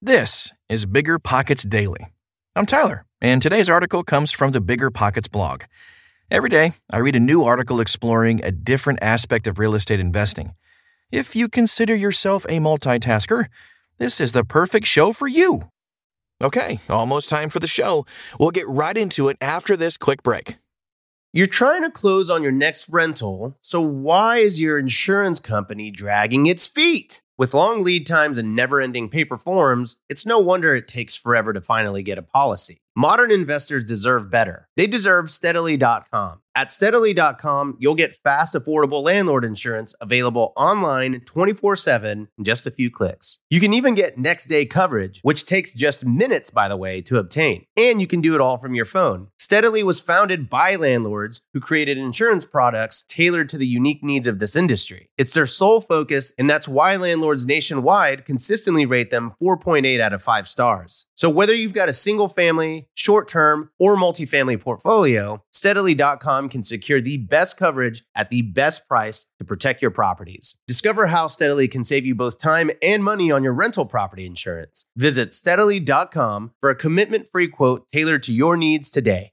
This is Bigger Pockets Daily. I'm Tyler, and today's article comes from the Bigger Pockets blog. Every day, I read a new article exploring a different aspect of real estate investing. If you consider yourself a multitasker, this is the perfect show for you. Okay, almost time for the show. We'll get right into it after this quick break. You're trying to close on your next rental, so why is your insurance company dragging its feet? With long lead times and never ending paper forms, it's no wonder it takes forever to finally get a policy. Modern investors deserve better. They deserve steadily.com. At steadily.com, you'll get fast, affordable landlord insurance available online 24 7 in just a few clicks. You can even get next day coverage, which takes just minutes, by the way, to obtain. And you can do it all from your phone. Steadily was founded by landlords who created insurance products tailored to the unique needs of this industry. It's their sole focus, and that's why landlords nationwide consistently rate them 4.8 out of 5 stars. So whether you've got a single family, short term, or multifamily portfolio, steadily.com can secure the best coverage at the best price to protect your properties. Discover how Steadily can save you both time and money on your rental property insurance. Visit steadily.com for a commitment free quote tailored to your needs today.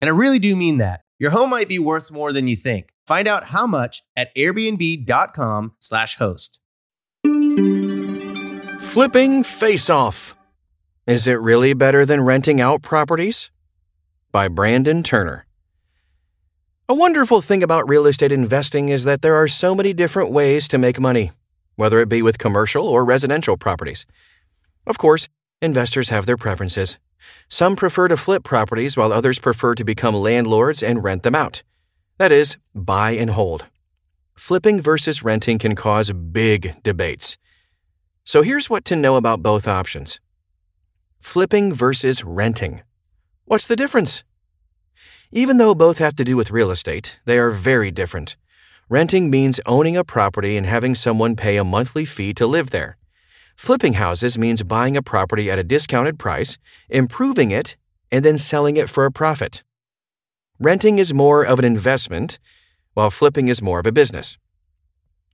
And I really do mean that. Your home might be worth more than you think. Find out how much at airbnb.com/slash host. Flipping Face Off. Is it really better than renting out properties? By Brandon Turner. A wonderful thing about real estate investing is that there are so many different ways to make money, whether it be with commercial or residential properties. Of course, investors have their preferences. Some prefer to flip properties while others prefer to become landlords and rent them out. That is, buy and hold. Flipping versus renting can cause big debates. So here's what to know about both options flipping versus renting. What's the difference? Even though both have to do with real estate, they are very different. Renting means owning a property and having someone pay a monthly fee to live there. Flipping houses means buying a property at a discounted price, improving it, and then selling it for a profit. Renting is more of an investment, while flipping is more of a business.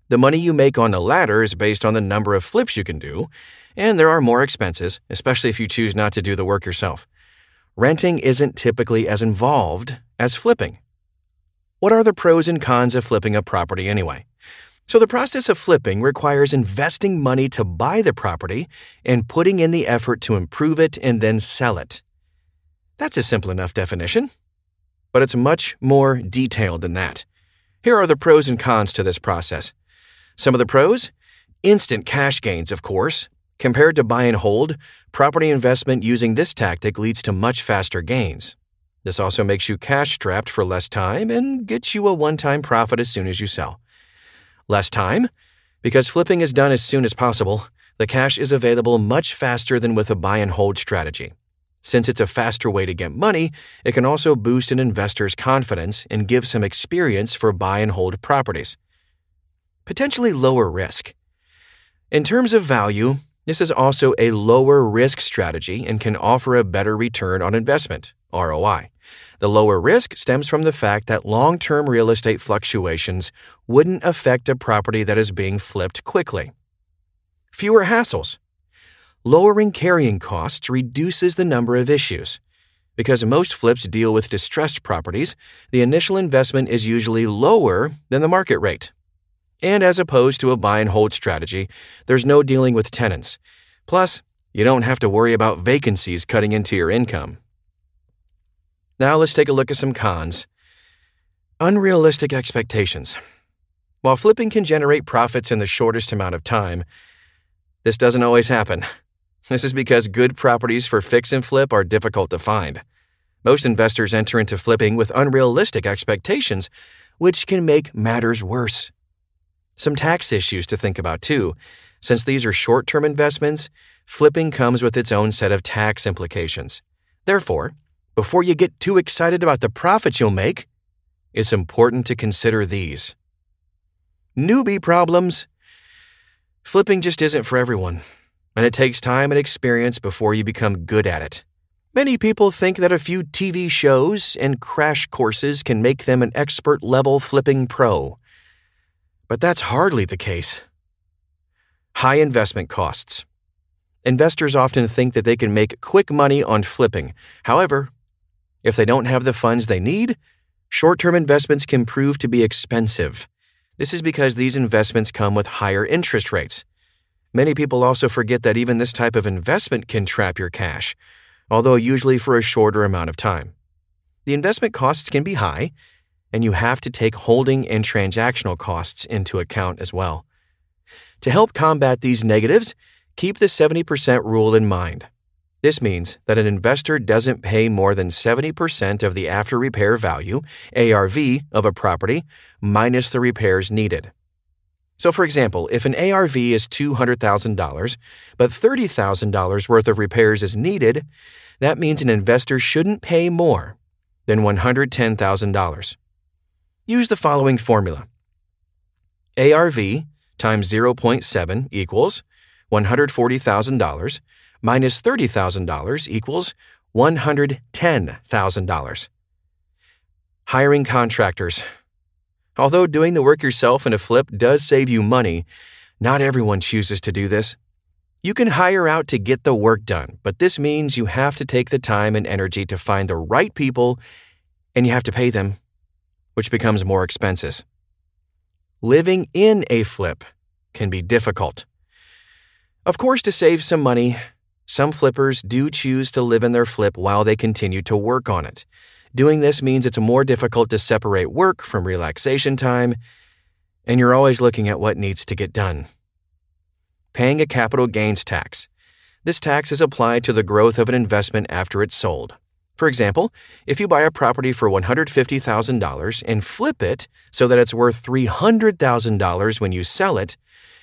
The money you make on the latter is based on the number of flips you can do, and there are more expenses, especially if you choose not to do the work yourself. Renting isn't typically as involved as flipping. What are the pros and cons of flipping a property anyway? So, the process of flipping requires investing money to buy the property and putting in the effort to improve it and then sell it. That's a simple enough definition. But it's much more detailed than that. Here are the pros and cons to this process. Some of the pros instant cash gains, of course. Compared to buy and hold, property investment using this tactic leads to much faster gains. This also makes you cash strapped for less time and gets you a one time profit as soon as you sell. Less time? Because flipping is done as soon as possible, the cash is available much faster than with a buy and hold strategy. Since it's a faster way to get money, it can also boost an investor's confidence and give some experience for buy and hold properties. Potentially lower risk. In terms of value, this is also a lower risk strategy and can offer a better return on investment, ROI. The lower risk stems from the fact that long term real estate fluctuations wouldn't affect a property that is being flipped quickly. Fewer hassles. Lowering carrying costs reduces the number of issues. Because most flips deal with distressed properties, the initial investment is usually lower than the market rate. And as opposed to a buy and hold strategy, there's no dealing with tenants. Plus, You don't have to worry about vacancies cutting into your income. Now let's take a look at some cons. Unrealistic expectations. While flipping can generate profits in the shortest amount of time, this doesn't always happen. This is because good properties for fix and flip are difficult to find. Most investors enter into flipping with unrealistic expectations, which can make matters worse. Some tax issues to think about too. Since these are short term investments, flipping comes with its own set of tax implications. Therefore, before you get too excited about the profits you'll make, it's important to consider these. Newbie problems. Flipping just isn't for everyone, and it takes time and experience before you become good at it. Many people think that a few TV shows and crash courses can make them an expert level flipping pro. But that's hardly the case. High investment costs. Investors often think that they can make quick money on flipping. However, if they don't have the funds they need, short term investments can prove to be expensive. This is because these investments come with higher interest rates. Many people also forget that even this type of investment can trap your cash although usually for a shorter amount of time. The investment costs can be high, and you have to take holding and transactional costs into account as well. To help combat these negatives, keep the 70% rule in mind. This means that an investor doesn't pay more than 70% of the after repair value, ARV, of a property minus the repairs needed. So, for example, if an ARV is $200,000, but $30,000 worth of repairs is needed, that means an investor shouldn't pay more than $110,000. Use the following formula ARV times 0.7 equals $140,000 minus $30,000 equals $110,000. Hiring contractors. Although doing the work yourself in a flip does save you money, not everyone chooses to do this. You can hire out to get the work done, but this means you have to take the time and energy to find the right people and you have to pay them, which becomes more expenses. Living in a flip can be difficult. Of course, to save some money, some flippers do choose to live in their flip while they continue to work on it. Doing this means it's more difficult to separate work from relaxation time, and you're always looking at what needs to get done. Paying a capital gains tax. This tax is applied to the growth of an investment after it's sold. For example, if you buy a property for $150,000 and flip it so that it's worth $300,000 when you sell it,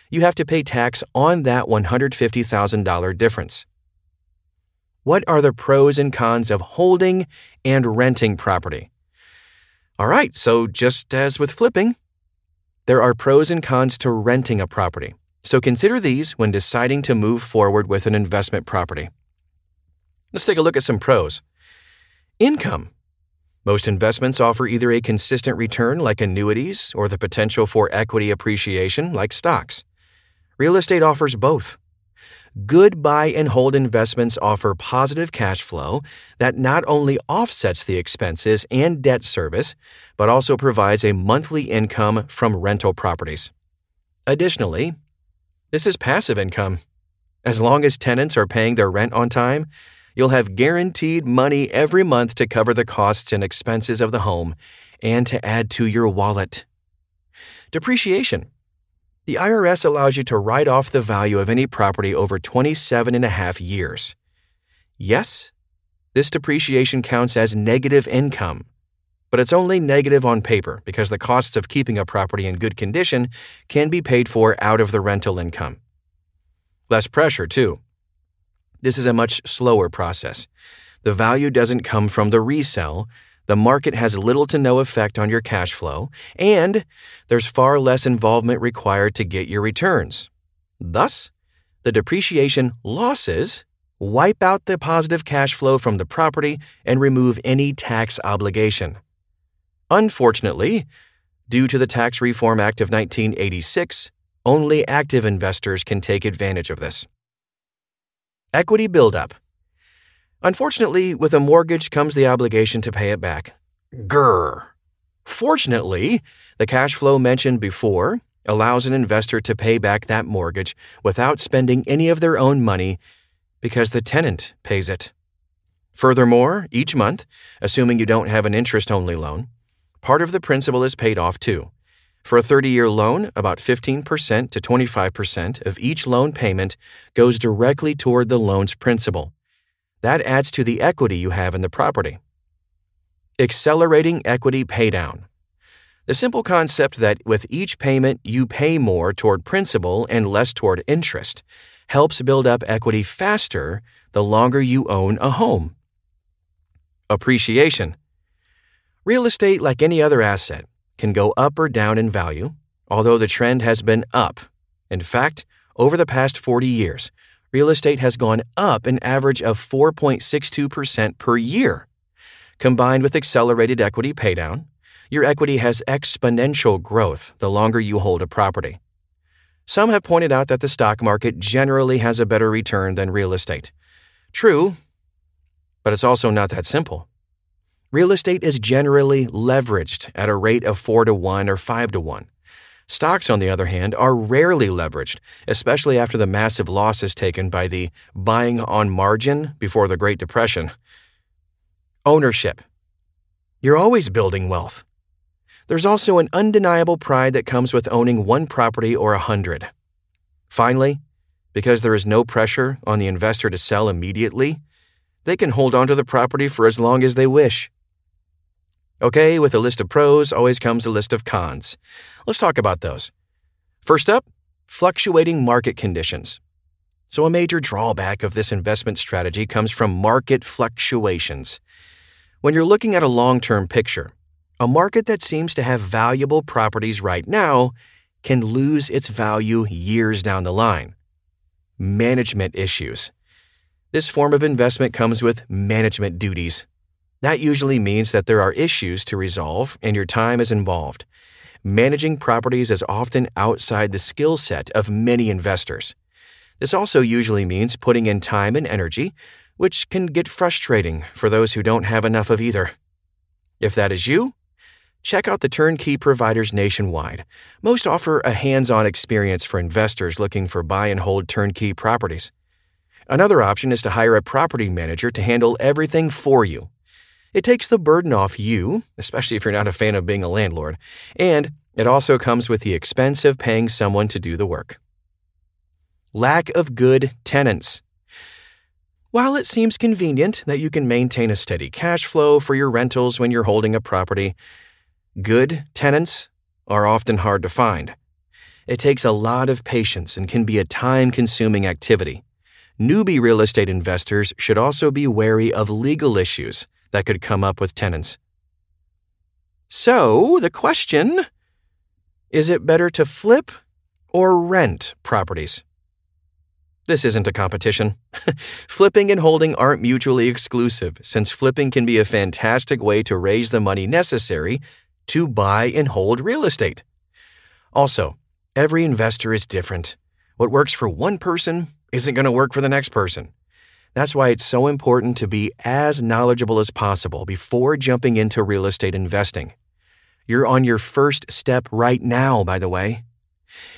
you have to pay tax on that $150,000 difference. What are the pros and cons of holding and renting property? All right, so just as with flipping, there are pros and cons to renting a property. So consider these when deciding to move forward with an investment property. Let's take a look at some pros. Income. Most investments offer either a consistent return like annuities or the potential for equity appreciation like stocks. Real estate offers both. Good buy and hold investments offer positive cash flow that not only offsets the expenses and debt service, but also provides a monthly income from rental properties. Additionally, this is passive income. As long as tenants are paying their rent on time, you'll have guaranteed money every month to cover the costs and expenses of the home and to add to your wallet. Depreciation. The IRS allows you to write off the value of any property over 27 and a half years. Yes, this depreciation counts as negative income, but it's only negative on paper because the costs of keeping a property in good condition can be paid for out of the rental income. Less pressure, too. This is a much slower process. The value doesn't come from the resale, the market has little to no effect on your cash flow, and there's far less involvement required to get your returns. Thus, the depreciation losses wipe out the positive cash flow from the property and remove any tax obligation. Unfortunately, due to the Tax Reform Act of 1986, only active investors can take advantage of this. Equity buildup. Unfortunately, with a mortgage comes the obligation to pay it back. Grr. Fortunately, the cash flow mentioned before allows an investor to pay back that mortgage without spending any of their own money Because the tenant pays it. Furthermore, each month, assuming you don't have an interest only loan, part of the principal is paid off too. For a 30 year loan, about 15% to 25% of each loan payment goes directly toward the loan's principal. That adds to the equity you have in the property. Accelerating equity paydown. The simple concept that with each payment you pay more toward principal and less toward interest helps build up equity faster the longer you own a home. Appreciation. Real estate, like any other asset, can go up or down in value, although the trend has been up. In fact, over the past 40 years, real estate has gone up an average of 4.62% per year. Combined with accelerated equity paydown, your equity has exponential growth the longer you hold a property. Some have pointed out that the stock market generally has a better return than real estate. True, but it's also not that simple. Real estate is generally leveraged at a rate of 4 to 1 or 5 to 1. Stocks, on the other hand, are rarely leveraged, especially after the massive losses taken by the buying on margin before the Great Depression. Ownership. You're always building wealth. There's also an undeniable pride that comes with owning one property or a hundred. Finally, because there is no pressure on the investor to sell immediately, they can hold onto the property for as long as they wish. Okay, with a list of pros always comes a list of cons. Let's talk about those. First up, fluctuating market conditions. So, a major drawback of this investment strategy comes from market fluctuations. When you're looking at a long term picture, a market that seems to have valuable properties right now can lose its value years down the line. Management issues. This form of investment comes with management duties. That usually means that there are issues to resolve and your time is involved. Managing properties is often outside the skill set of many investors. This also usually means putting in time and energy, which can get frustrating for those who don't have enough of either. If that is you, check out the turnkey providers nationwide. Most offer a hands on experience for investors looking for buy and hold turnkey properties. Another option is to hire a property manager to handle everything for you. It takes the burden off you, especially if you're not a fan of being a landlord, and it also comes with the expense of paying someone to do the work. Lack of good tenants. While it seems convenient that you can maintain a steady cash flow for your rentals when you're holding a property, good tenants are often hard to find. It takes a lot of patience and can be a time consuming activity. Newbie real estate investors should also be wary of legal issues that could come up with tenants. So, the question is it better to flip or rent properties? This isn't a competition. flipping and holding aren't mutually exclusive, since flipping can be a fantastic way to raise the money necessary to buy and hold real estate. Also, every investor is different. What works for one person isn't going to work for the next person. That's why it's so important to be as knowledgeable as possible before jumping into real estate investing. You're on your first step right now, by the way.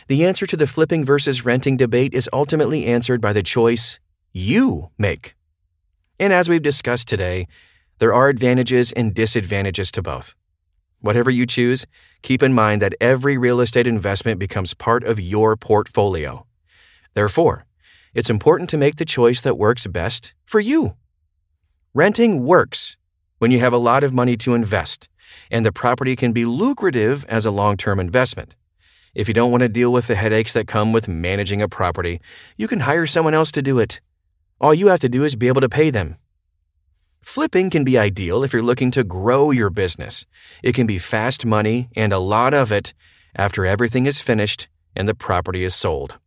The answer to the flipping versus renting debate is ultimately answered by the choice you make. And as we've discussed today, there are advantages and disadvantages to both. Whatever you choose, keep in mind that every real estate investment becomes part of your portfolio. Therefore, it's important to make the choice that works best for you. Renting works when you have a lot of money to invest, and the property can be lucrative as a long term investment. If you don't want to deal with the headaches that come with managing a property, you can hire someone else to do it. All you have to do is be able to pay them. Flipping can be ideal if you're looking to grow your business. It can be fast money and a lot of it after everything is finished and the property is sold.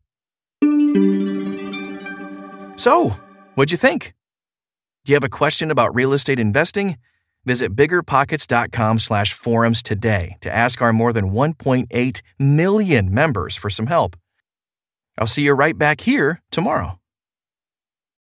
So, what'd you think? Do you have a question about real estate investing? Visit biggerpockets.com/forums today to ask our more than 1.8 million members for some help. I'll see you right back here tomorrow.